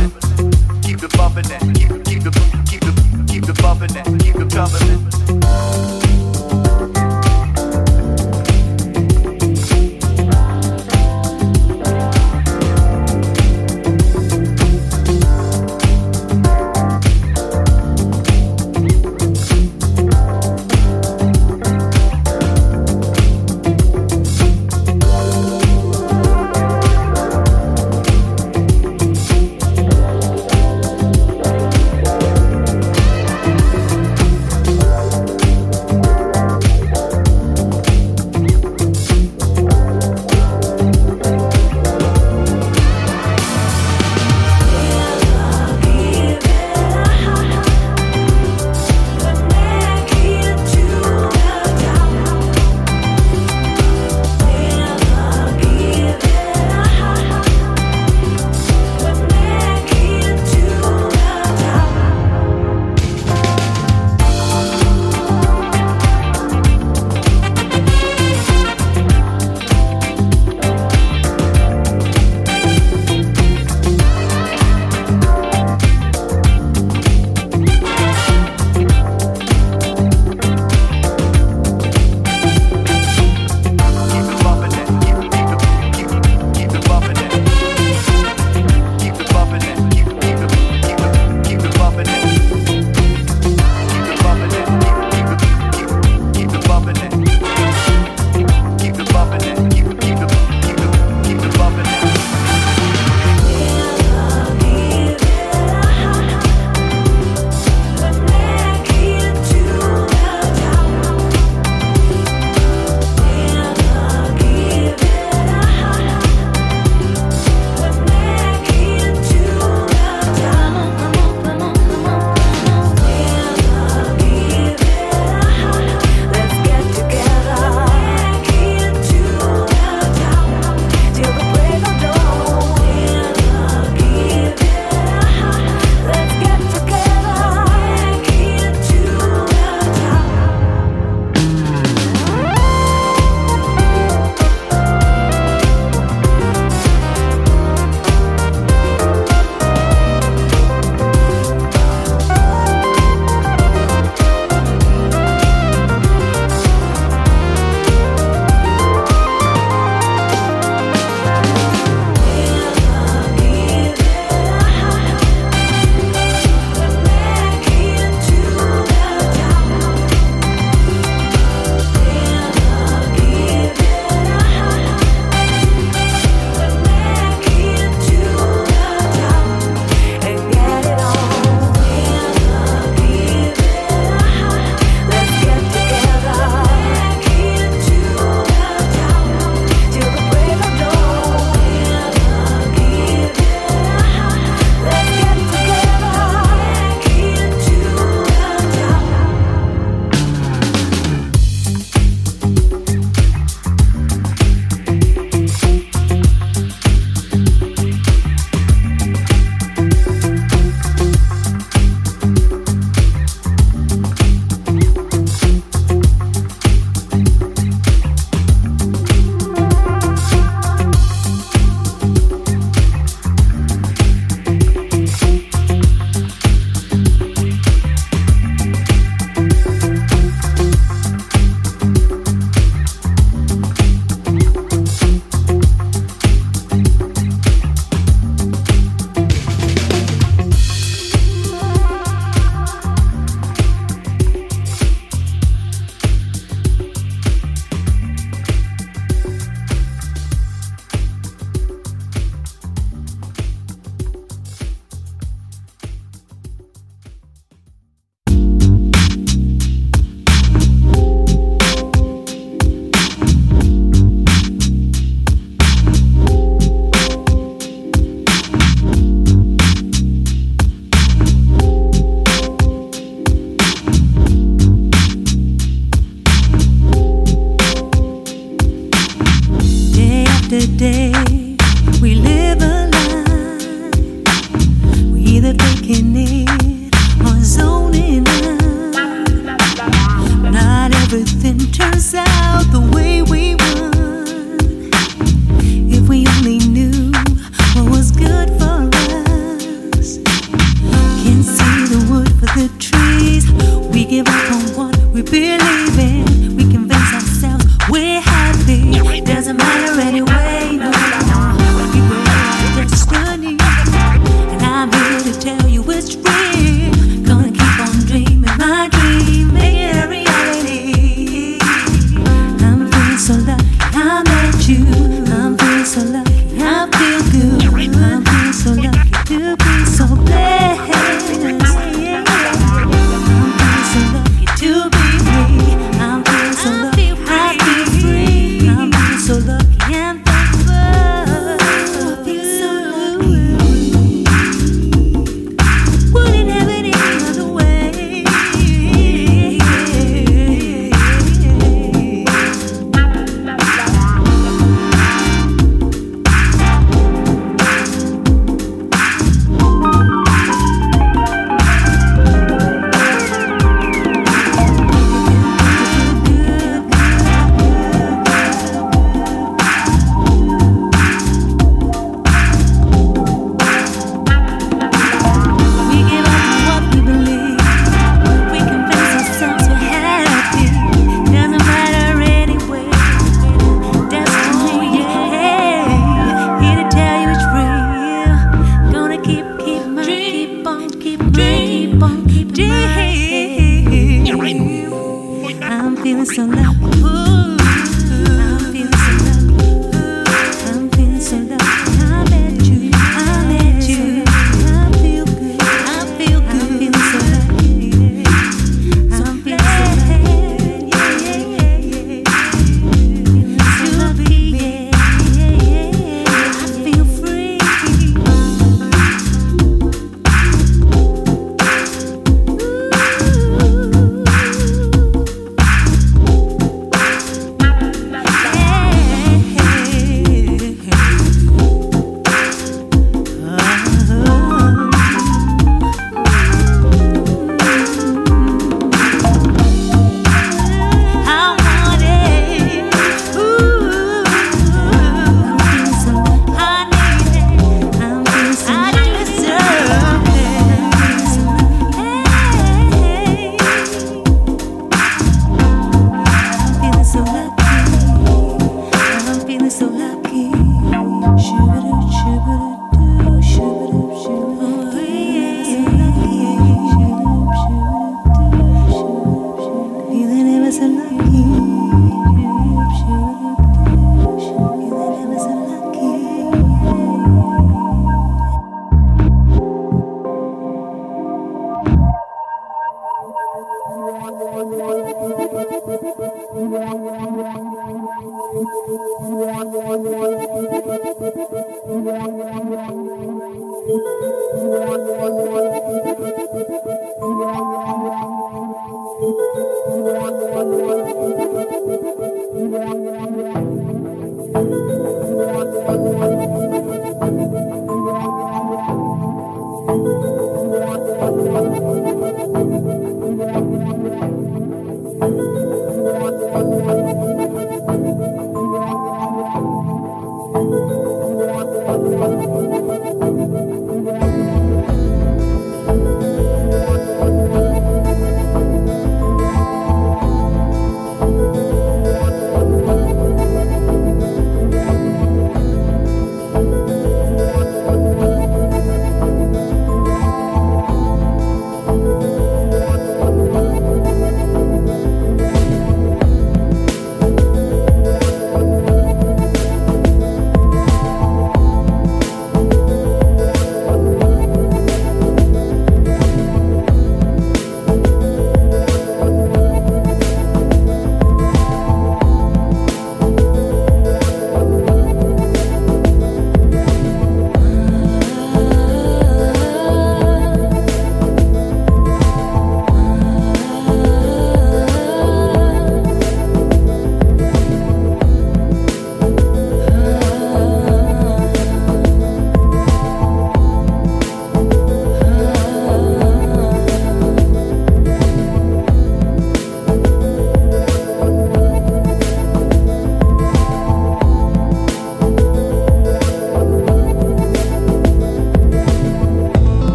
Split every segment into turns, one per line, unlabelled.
everything turns out keep keep the keep the keep way we want. If we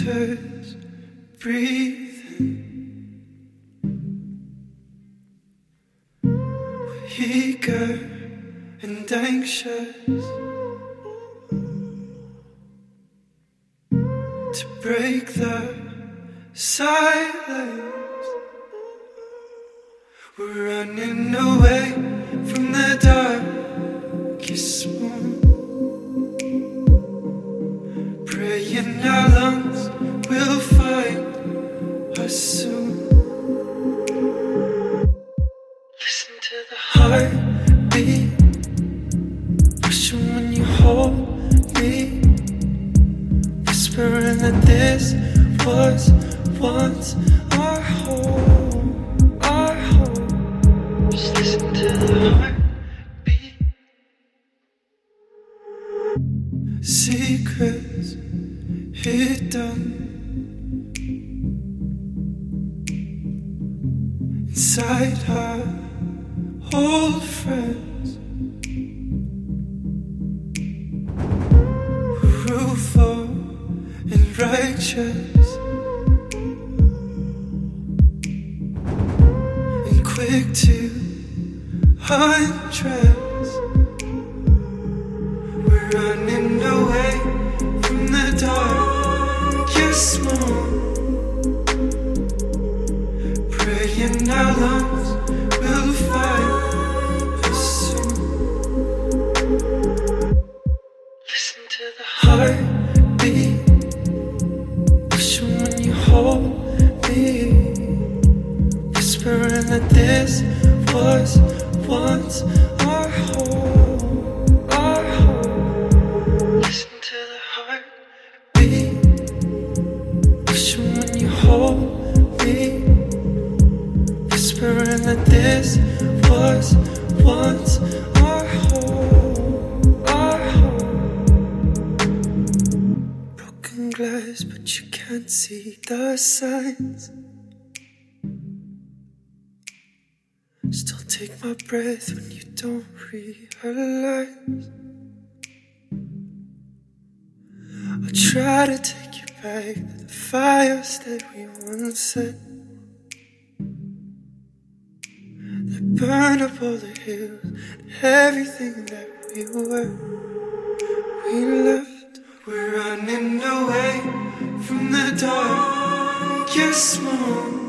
Winters breathing. Eager and anxious to break the silence. We're running away from the darkest Praying our lungs We'll find us soon. Listen to the heartbeat, pushing when you hold me, whispering that this was once our home, our home. Just listen to the heartbeat. Breath when you don't realize. I try to take you back to the fires that we once set. That burn up all the hills and everything that we were. We left, we're running away from the dark. You're small.